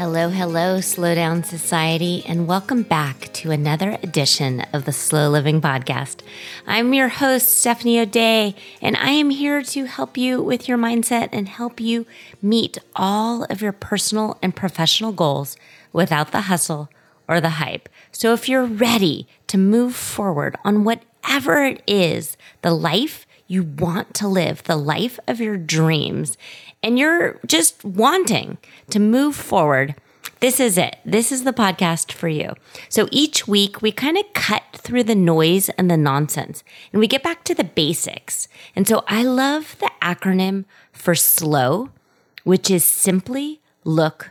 Hello, hello, Slow Down Society, and welcome back to another edition of the Slow Living Podcast. I'm your host, Stephanie O'Dea, and I am here to help you with your mindset and help you meet all of your personal and professional goals without the hustle or the hype. So if you're ready to move forward on whatever it is, the life you want to live, the life of your dreams, and you're just wanting to move forward, this is it. This is the podcast for you. So each week we kind of cut through the noise and the nonsense and we get back to the basics. And so I love the acronym for SLOW, which is simply look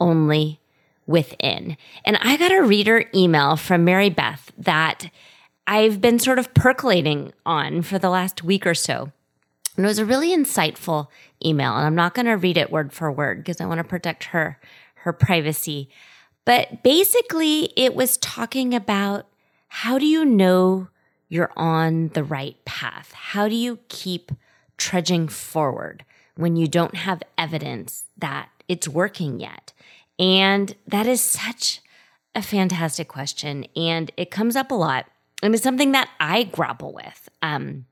only within. And I got a reader email from Mary Beth that I've been sort of percolating on for the last week or so. And it was a really insightful email. And I'm not going to read it word for word because I want to protect her, her privacy. But basically, it was talking about how do you know you're on the right path? How do you keep trudging forward when you don't have evidence that it's working yet? And that is such a fantastic question. And it comes up a lot. And it's something that I grapple with. Um,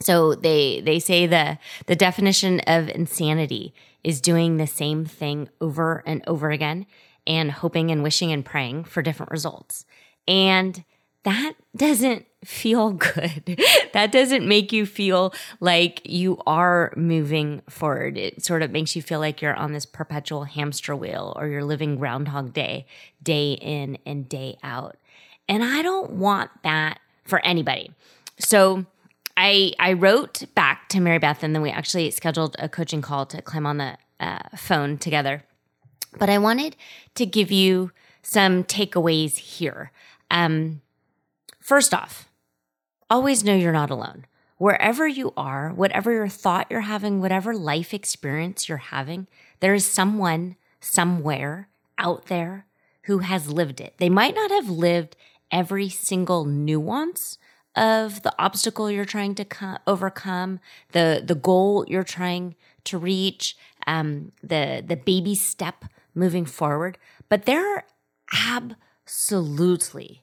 so they they say the the definition of insanity is doing the same thing over and over again and hoping and wishing and praying for different results. And that doesn't feel good. that doesn't make you feel like you are moving forward. It sort of makes you feel like you're on this perpetual hamster wheel or you're living Groundhog Day, day in and day out. And I don't want that for anybody. So, I I wrote back to Mary Beth, and then we actually scheduled a coaching call to climb on the uh, phone together. But I wanted to give you some takeaways here. Um, first off, always know you're not alone. Wherever you are, whatever your thought you're having, whatever life experience you're having, there is someone somewhere out there who has lived it. They might not have lived every single nuance of the obstacle you're trying to co- overcome, the the goal you're trying to reach, um, the the baby step moving forward. But there are absolutely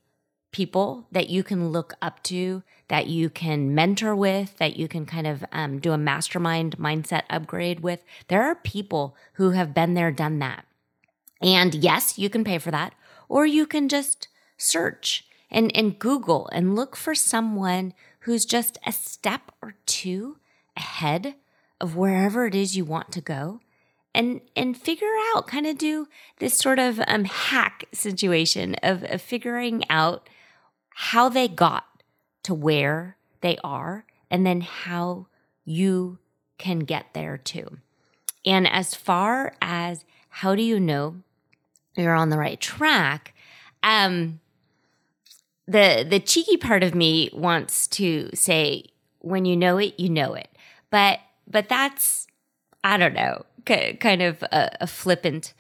people that you can look up to, that you can mentor with, that you can kind of um, do a mastermind mindset upgrade with. There are people who have been there, done that. And yes, you can pay for that, or you can just search and, and Google and look for someone who's just a step or two ahead of wherever it is you want to go and and figure out kind of do this sort of um, hack situation of, of figuring out how they got to where they are and then how you can get there too. And as far as how do you know you're on the right track um the the cheeky part of me wants to say when you know it you know it. But but that's i don't know kind of a, a flippant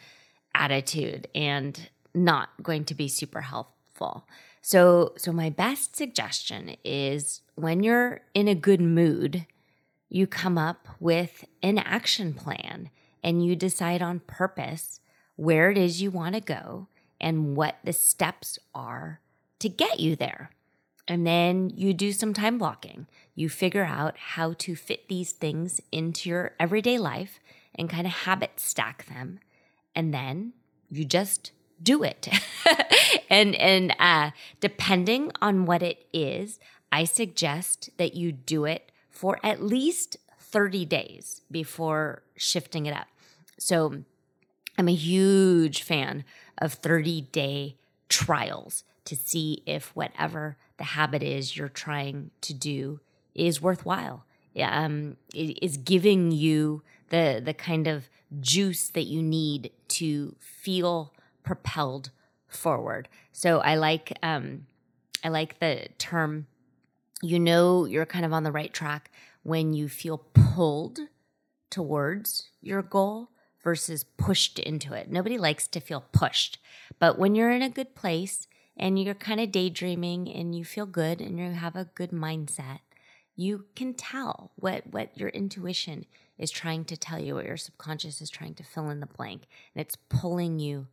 attitude and not going to be super helpful. So so my best suggestion is when you're in a good mood you come up with an action plan and you decide on purpose where it is you want to go and what the steps are to get you there. And then you do some time blocking. You figure out how to fit these things into your everyday life and kind of habit stack them. And then you just do it. and and uh, depending on what it is, I suggest that you do it for at least 30 days before shifting it up. So I'm a huge fan of 30 day trials to see if whatever the habit is you're trying to do is worthwhile, um, is giving you the the kind of juice that you need to feel propelled forward. So I like um, I like the term. You know, you're kind of on the right track when you feel pulled towards your goal versus pushed into it. Nobody likes to feel pushed, but when you're in a good place and you're kind of daydreaming and you feel good and you have a good mindset, you can tell what what your intuition is trying to tell you, what your subconscious is trying to fill in the blank, and it's pulling you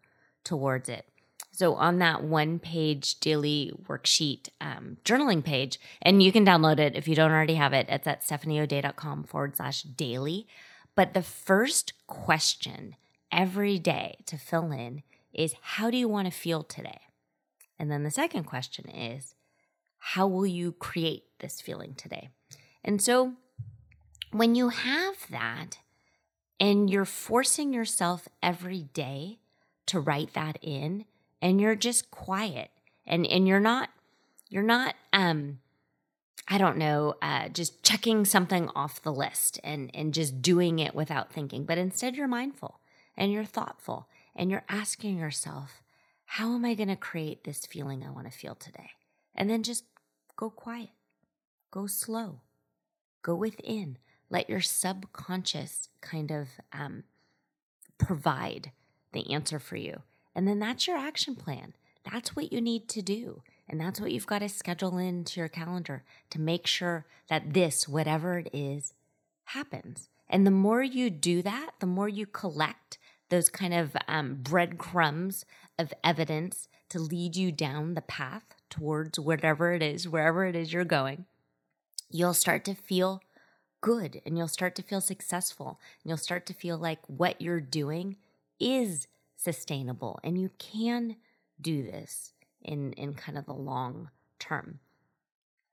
towards it. So on that one page daily worksheet um, journaling page, and you can download it if you don't already have it, it's at stephanieodea.com forward slash daily. But the first question every day to fill in is how do you want to feel today? And then the second question is how will you create this feeling today? And so when you have that and you're forcing yourself every day to write that in and you're just quiet and and you're not you're not um I don't know, uh, just checking something off the list and, and just doing it without thinking. But instead, you're mindful and you're thoughtful and you're asking yourself, how am I going to create this feeling I want to feel today? And then just go quiet, go slow, go within. Let your subconscious kind of um, provide the answer for you. And then that's your action plan. That's what you need to do. And that's what you've got to schedule into your calendar to make sure that this, whatever it is, happens. And the more you do that, the more you collect those kind of um, breadcrumbs of evidence to lead you down the path towards whatever it is, wherever it is you're going, you'll start to feel good and you'll start to feel successful and you'll start to feel like what you're doing is sustainable and you can do this in in kind of the long term.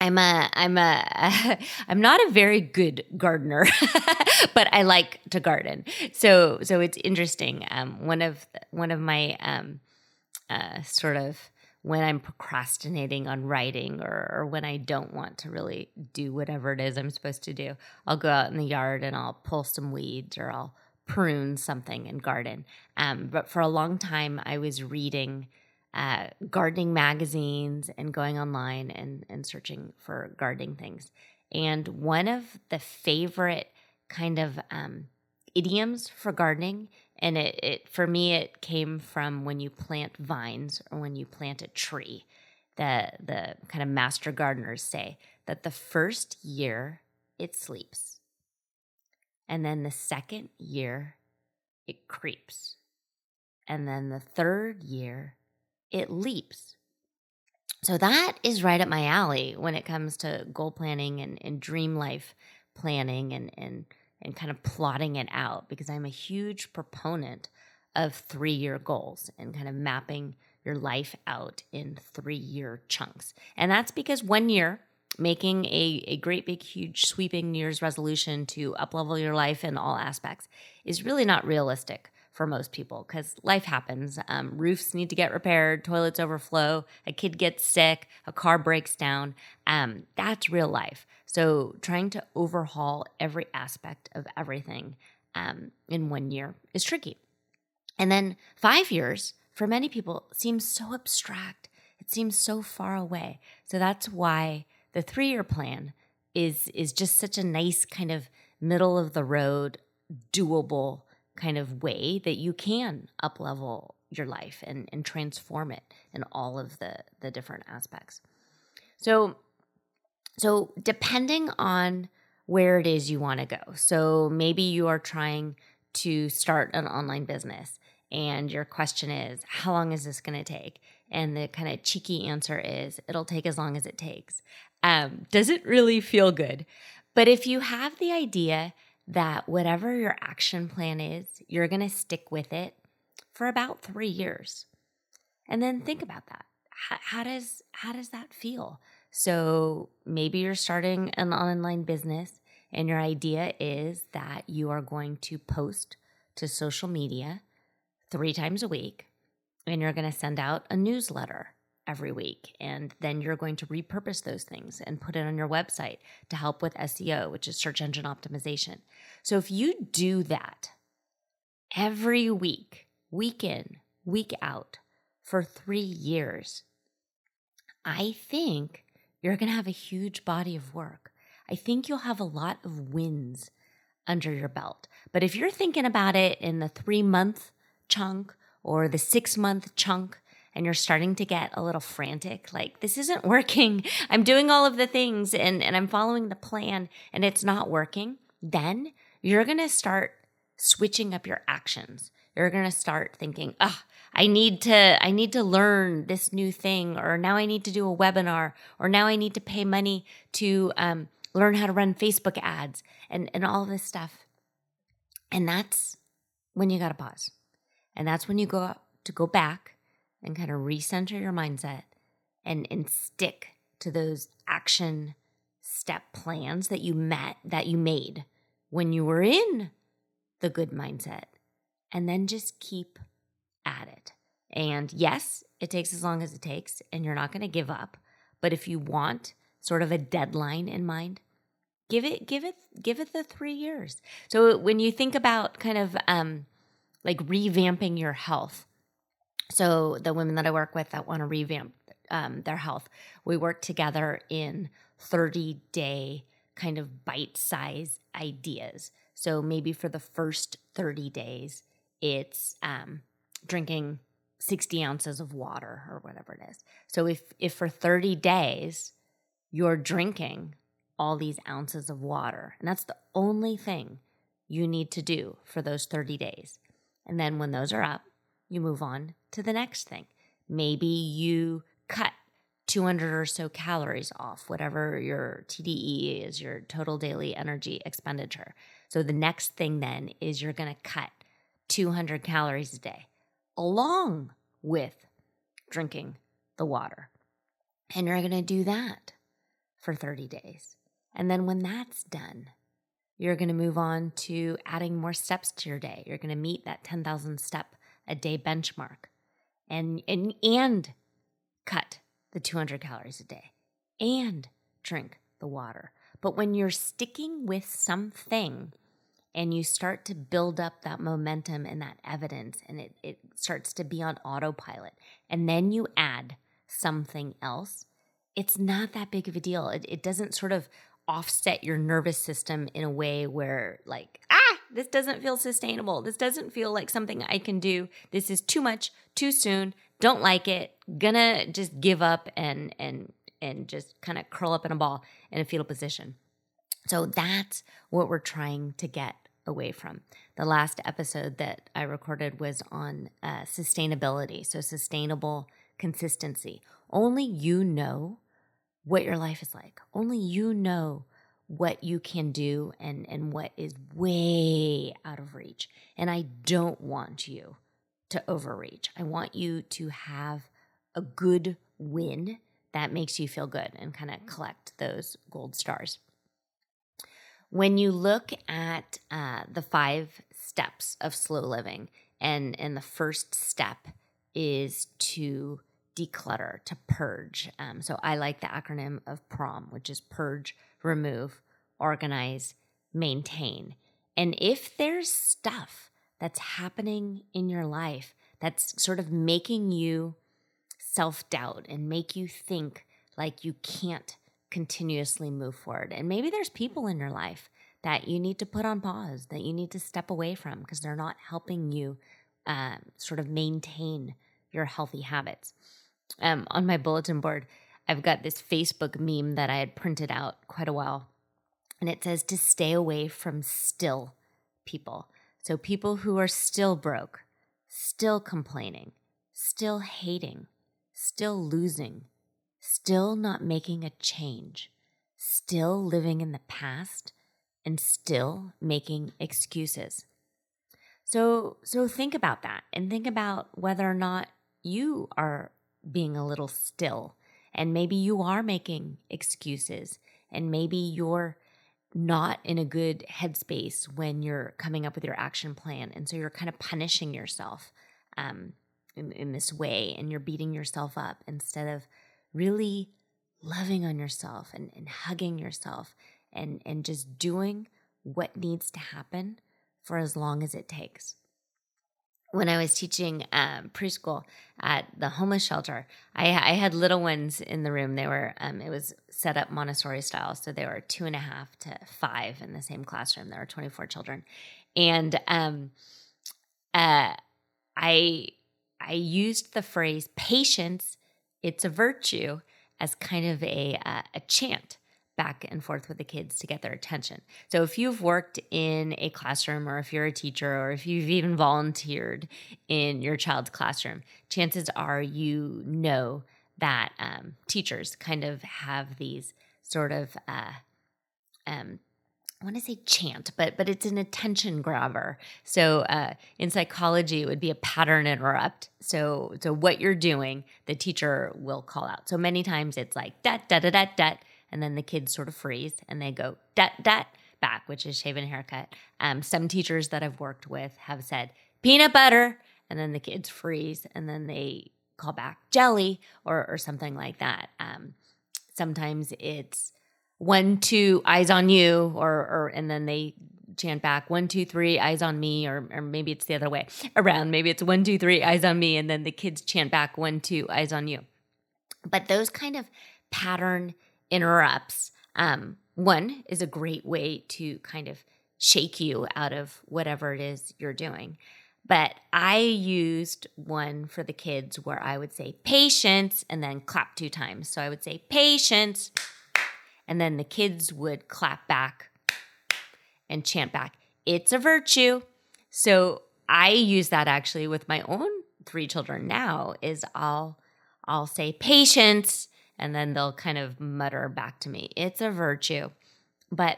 I'm a I'm a I'm not a very good gardener, but I like to garden. So so it's interesting. Um, one of one of my um, uh, sort of when I'm procrastinating on writing or, or when I don't want to really do whatever it is I'm supposed to do, I'll go out in the yard and I'll pull some weeds or I'll prune something and garden. Um, but for a long time, I was reading uh, gardening magazines and going online and, and searching for gardening things. And one of the favorite kind of um, idioms for gardening, and it, it for me it came from when you plant vines or when you plant a tree. The the kind of master gardeners say that the first year it sleeps, and then the second year it creeps, and then the third year it leaps. So that is right up my alley when it comes to goal planning and, and dream life planning and, and, and kind of plotting it out because I'm a huge proponent of three year goals and kind of mapping your life out in three year chunks. And that's because one year, making a, a great big huge sweeping New Year's resolution to uplevel your life in all aspects is really not realistic for most people because life happens. Um, roofs need to get repaired, toilets overflow, a kid gets sick, a car breaks down. Um, that's real life. So, trying to overhaul every aspect of everything um, in one year is tricky. And then five years for many people seems so abstract. It seems so far away. So that's why the three year plan is is just such a nice kind of middle of the road, doable kind of way that you can uplevel your life and, and transform it in all of the, the different aspects. So, so depending on where it is you want to go. So maybe you are trying to start an online business and your question is, how long is this going to take? And the kind of cheeky answer is, it'll take as long as it takes. Um, does it really feel good? But if you have the idea that whatever your action plan is, you're going to stick with it for about 3 years. And then think about that. How, how, does how does that feel? So maybe you're starting an online business and your idea is that you are going to post to social media 3 times a week and you're going to send out a newsletter every week. And then you're going to repurpose those things and put it on your website to help with SEO, which is search engine optimization. So if you do that every week, week in, week out, for three years, I think you're going to have a huge body of work. I think you'll have a lot of wins under your belt. But if you're thinking about it in the three month chunk or the six month chunk, and you're starting to get a little frantic, like this isn't working. I'm doing all of the things and, and I'm following the plan and it's not working, then you're going to start switching up your actions. You're going to start thinking, ah, I need to, I need to learn this new thing, or now I need to do a webinar, or now I need to pay money to um, learn how to run Facebook ads and, and all this stuff. And that's when you got to pause. And that's when you go to go back and kind of recenter your mindset and, and stick to those action step plans that you met, that you made when you were in the good mindset. And then just keep at it. And yes, it takes as long as it takes, and you're not going to give up. But if you want sort of a deadline in mind, give it, give it, give it the three years. So when you think about kind of um, like revamping your health, so the women that I work with that want to revamp um, their health, we work together in 30 day kind of bite size ideas. So maybe for the first 30 days, it's um, drinking 60 ounces of water or whatever it is. So if if for 30 days you're drinking all these ounces of water, and that's the only thing you need to do for those 30 days. And then when those are up, you move on to the next thing. Maybe you cut 200 or so calories off, whatever your TDE is, your total daily energy expenditure. So the next thing then is you're going to cut 200 calories a day along with drinking the water. And you're going to do that for 30 days. And then when that's done, you're going to move on to adding more steps to your day. You're going to meet that 10,000 step a day benchmark and, and, and cut the 200 calories a day and drink the water. But when you're sticking with something and you start to build up that momentum and that evidence and it, it starts to be on autopilot and then you add something else it's not that big of a deal it, it doesn't sort of offset your nervous system in a way where like this doesn't feel sustainable this doesn't feel like something i can do this is too much too soon don't like it gonna just give up and and and just kind of curl up in a ball in a fetal position so that's what we're trying to get away from. The last episode that I recorded was on uh, sustainability. So, sustainable consistency. Only you know what your life is like. Only you know what you can do and, and what is way out of reach. And I don't want you to overreach. I want you to have a good win that makes you feel good and kind of collect those gold stars. When you look at uh, the five steps of slow living, and, and the first step is to declutter, to purge. Um, so I like the acronym of PROM, which is purge, remove, organize, maintain. And if there's stuff that's happening in your life that's sort of making you self doubt and make you think like you can't continuously move forward. And maybe there's people in your life that you need to put on pause, that you need to step away from because they're not helping you um, sort of maintain your healthy habits. Um, on my bulletin board, I've got this Facebook meme that I had printed out quite a while, and it says to stay away from still people. So, people who are still broke, still complaining, still hating, still losing, still not making a change, still living in the past, and still making excuses. So, so think about that and think about whether or not you are being a little still. And maybe you are making excuses. And maybe you're not in a good headspace when you're coming up with your action plan. And so you're kind of punishing yourself um, in, in this way. And you're beating yourself up instead of really loving on yourself and, and hugging yourself and, and just doing what needs to happen for as long as it takes. When I was teaching um, preschool at the homeless shelter, I, I, had little ones in the room. They were, um, it was set up Montessori style. So they were two and a half to five in the same classroom. There were 24 children. And um, uh, I, I used the phrase patience, it's a virtue, as kind of a, uh, a chant back and forth with the kids to get their attention. So if you've worked in a classroom or if you're a teacher or if you've even volunteered in your child's classroom, chances are you know that um, teachers kind of have these sort of uh, um, I want to say chant, but but it's an attention grabber. So uh, in psychology, it would be a pattern interrupt. So so what you're doing, the teacher will call out. So many times it's like dat da da da da, and then the kids sort of freeze and they go dat dat back, which is shaven haircut. Um, some teachers that I've worked with have said peanut butter, and then the kids freeze, and then they call back jelly or or something like that. Um, sometimes it's one, two, eyes on you, or, or, and then they chant back one, two, three, eyes on me, or, or maybe it's the other way around. Maybe it's one, two, three, eyes on me, and then the kids chant back one, two, eyes on you. But those kind of pattern interrupts, um, one is a great way to kind of shake you out of whatever it is you're doing. But I used one for the kids where I would say patience and then clap two times. So I would say patience and then the kids would clap back and chant back, It's a virtue. So I use that actually with my own three children now is I'll I'll say patience and then they'll kind of mutter back to me, It's a virtue. But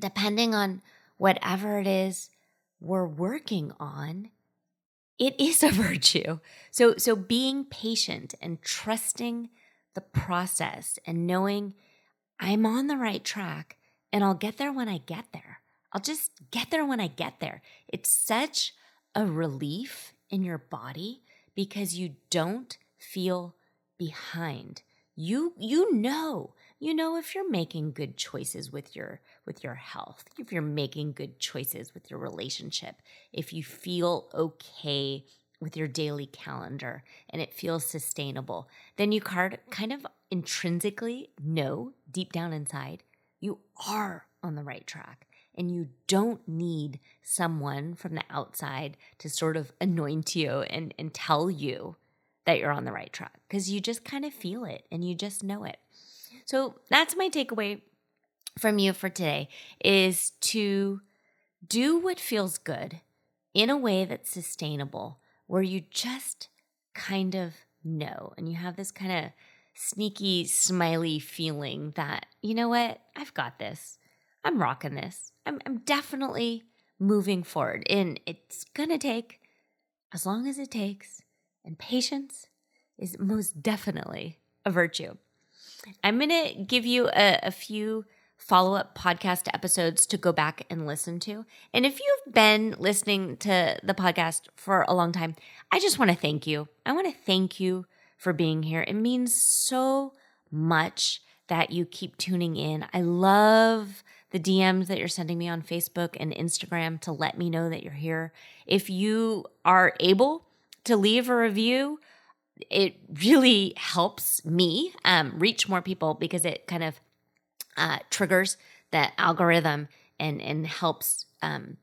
depending on whatever it is we're working on, it is a virtue. So so being patient and trusting the process and knowing I'm on the right track and I'll get there when I get there. I'll just get there when I get there. It's such a relief in your body because you don't feel behind. You you know. You know if you're making good choices with your with your health, if you're making good choices with your relationship, if you feel okay with your daily calendar and it feels sustainable, then you kind of intrinsically know deep down inside you are on the right track and you don't need someone from the outside to sort of anoint you and, and tell you that you're on the right track because you just kind of feel it and you just know it. So that's my takeaway from you for today is to do what feels good in a way that's sustainable where you just kind of know and you have this kind of sneaky, smiley feeling that, you know what, I've got this. I'm rocking this. I'm, I'm definitely moving forward. And it's going to take as long as it takes. And patience is most definitely a virtue. I'm going to give you a, a few follow up podcast episodes to go back and listen to. And if you've been listening to the podcast for a long time, I just want to thank you. I want to thank you for being here. It means so much that you keep tuning in. I love the DMs that you're sending me on Facebook and Instagram to let me know that you're here. If you are able to leave a review, it really helps me um, reach more people because it kind of uh, triggers the algorithm and and helps um,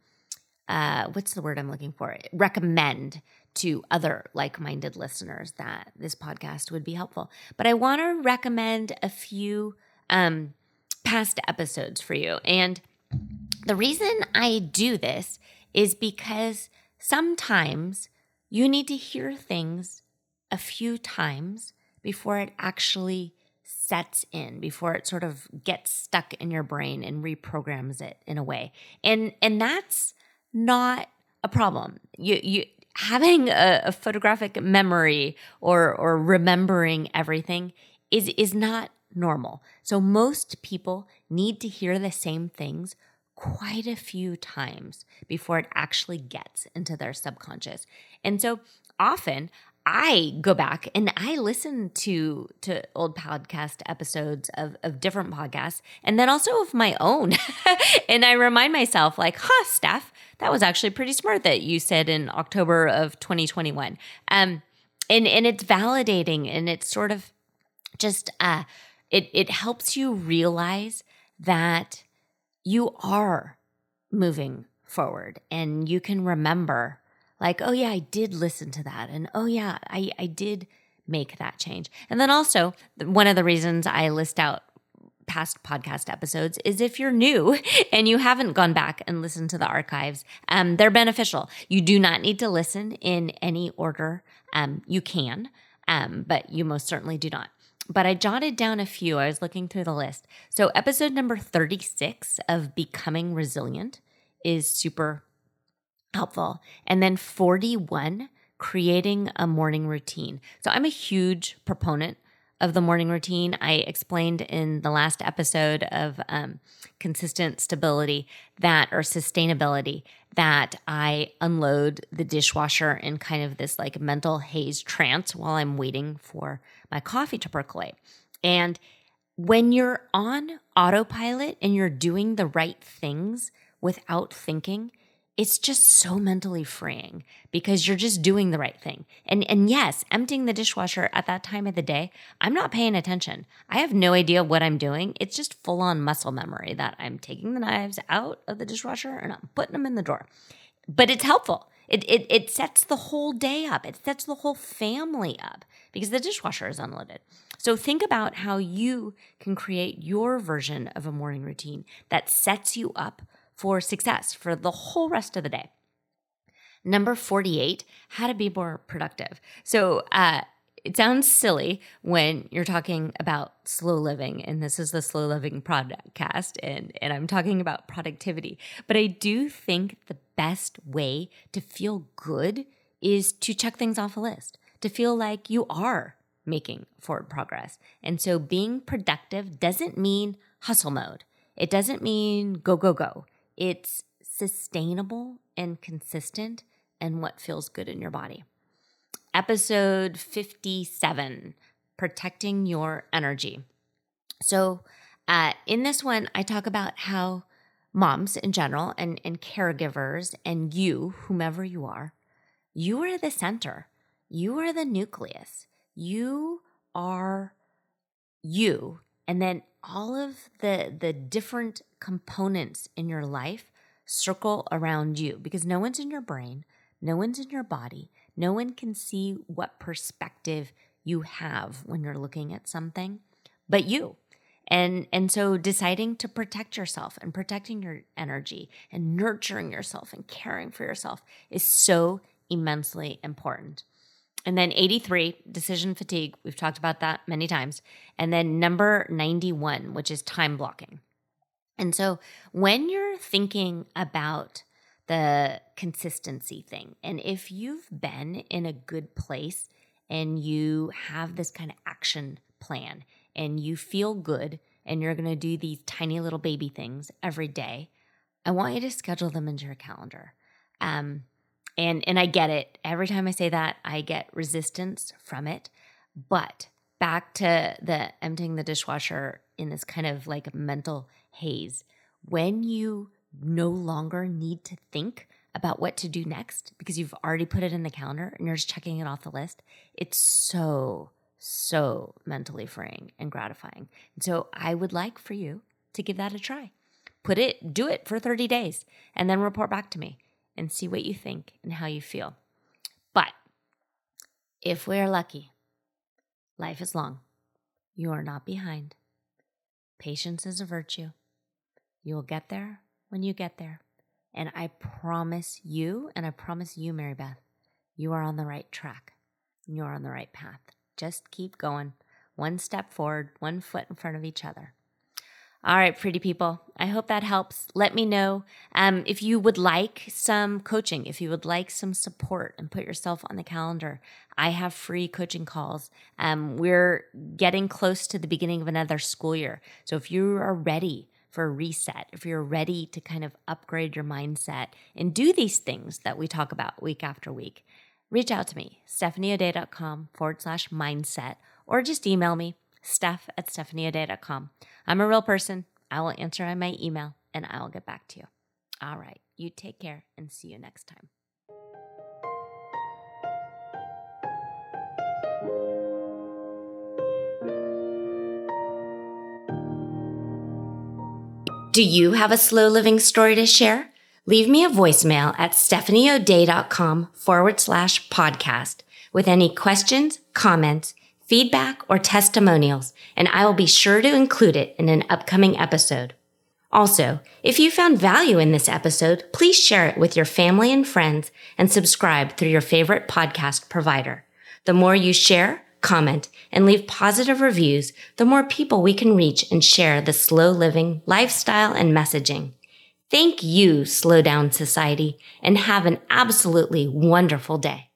uh, what's the word I'm looking for? Recommend to other like minded listeners that this podcast would be helpful. But I want to recommend a few um, past episodes for you. And the reason I do this is because sometimes you need to hear things a few times before it actually sets in before it sort of gets stuck in your brain and reprograms it in a way and and that's not a problem you you having a, a photographic memory or or remembering everything is is not normal. So most people need to hear the same things quite a few times before it actually gets into their subconscious. And so often I go back and I listen to to old podcast episodes of, of different podcasts and then also of my own. and I remind myself, like, huh, Steph, that was actually pretty smart that you said in October of 2021. Um, and and it's validating and it's sort of just uh it it helps you realize that you are moving forward and you can remember like oh yeah i did listen to that. And oh yeah i i did make that change. And then also one of the reasons i list out past podcast episodes is if you're new and you haven't gone back and listened to the archives um, they're beneficial. You do not need to listen in any order. Um, you can um, but you most certainly do not but I jotted down a few. I was looking through the list. So, episode number 36 of Becoming Resilient is super helpful. And then 41, creating a morning routine. So, I'm a huge proponent of the morning routine. I explained in the last episode of um, consistent stability that, or sustainability, that I unload the dishwasher in kind of this like mental haze trance while I'm waiting for my coffee to percolate. And when you're on autopilot and you're doing the right things without thinking, it's just so mentally freeing because you're just doing the right thing. And and yes, emptying the dishwasher at that time of the day, I'm not paying attention. I have no idea what I'm doing. It's just full on muscle memory that I'm taking the knives out of the dishwasher and I'm putting them in the drawer. But it's helpful. It, it, it sets the whole day up. It sets the whole family up because the dishwasher is unloaded. So think about how you can create your version of a morning routine that sets you up for success for the whole rest of the day. Number 48, how to be more productive. So, uh, it sounds silly when you're talking about slow living, and this is the slow living podcast, and, and I'm talking about productivity. But I do think the best way to feel good is to check things off a list, to feel like you are making forward progress. And so being productive doesn't mean hustle mode, it doesn't mean go, go, go. It's sustainable and consistent and what feels good in your body. Episode 57 Protecting Your Energy. So, uh, in this one, I talk about how moms in general and, and caregivers and you, whomever you are, you are the center. You are the nucleus. You are you. And then all of the the different components in your life circle around you because no one's in your brain, no one's in your body, no one can see what perspective you have when you're looking at something but you. And and so deciding to protect yourself and protecting your energy and nurturing yourself and caring for yourself is so immensely important. And then 83, decision fatigue. We've talked about that many times. And then number 91, which is time blocking. And so when you're thinking about the consistency thing, and if you've been in a good place and you have this kind of action plan and you feel good and you're going to do these tiny little baby things every day, I want you to schedule them into your calendar. Um, and and I get it. Every time I say that, I get resistance from it. But back to the emptying the dishwasher in this kind of like mental haze. When you no longer need to think about what to do next because you've already put it in the calendar and you're just checking it off the list, it's so, so mentally freeing and gratifying. And so I would like for you to give that a try. Put it, do it for 30 days and then report back to me and see what you think and how you feel. But if we are lucky, life is long. You are not behind. Patience is a virtue. You will get there when you get there. And I promise you, and I promise you, Mary Beth, you are on the right track. You are on the right path. Just keep going, one step forward, one foot in front of each other. All right, pretty people. I hope that helps. Let me know um, if you would like some coaching, if you would like some support, and put yourself on the calendar. I have free coaching calls. Um, we're getting close to the beginning of another school year. So if you are ready for a reset, if you're ready to kind of upgrade your mindset and do these things that we talk about week after week, reach out to me, stephanieodea.com forward slash mindset, or just email me, steph at stephanieodea.com. I'm a real person. I will answer on my email and I will get back to you. All right. You take care and see you next time. Do you have a slow living story to share? Leave me a voicemail at stephanieodea.com forward slash podcast with any questions, comments, feedback, or testimonials, and I will be sure to include it in an upcoming episode. Also, if you found value in this episode, please share it with your family and friends and subscribe through your favorite podcast provider. The more you share, comment, and leave positive reviews, the more people we can reach and share the slow living lifestyle and messaging. Thank you, Slow Down Society, and have an absolutely wonderful day.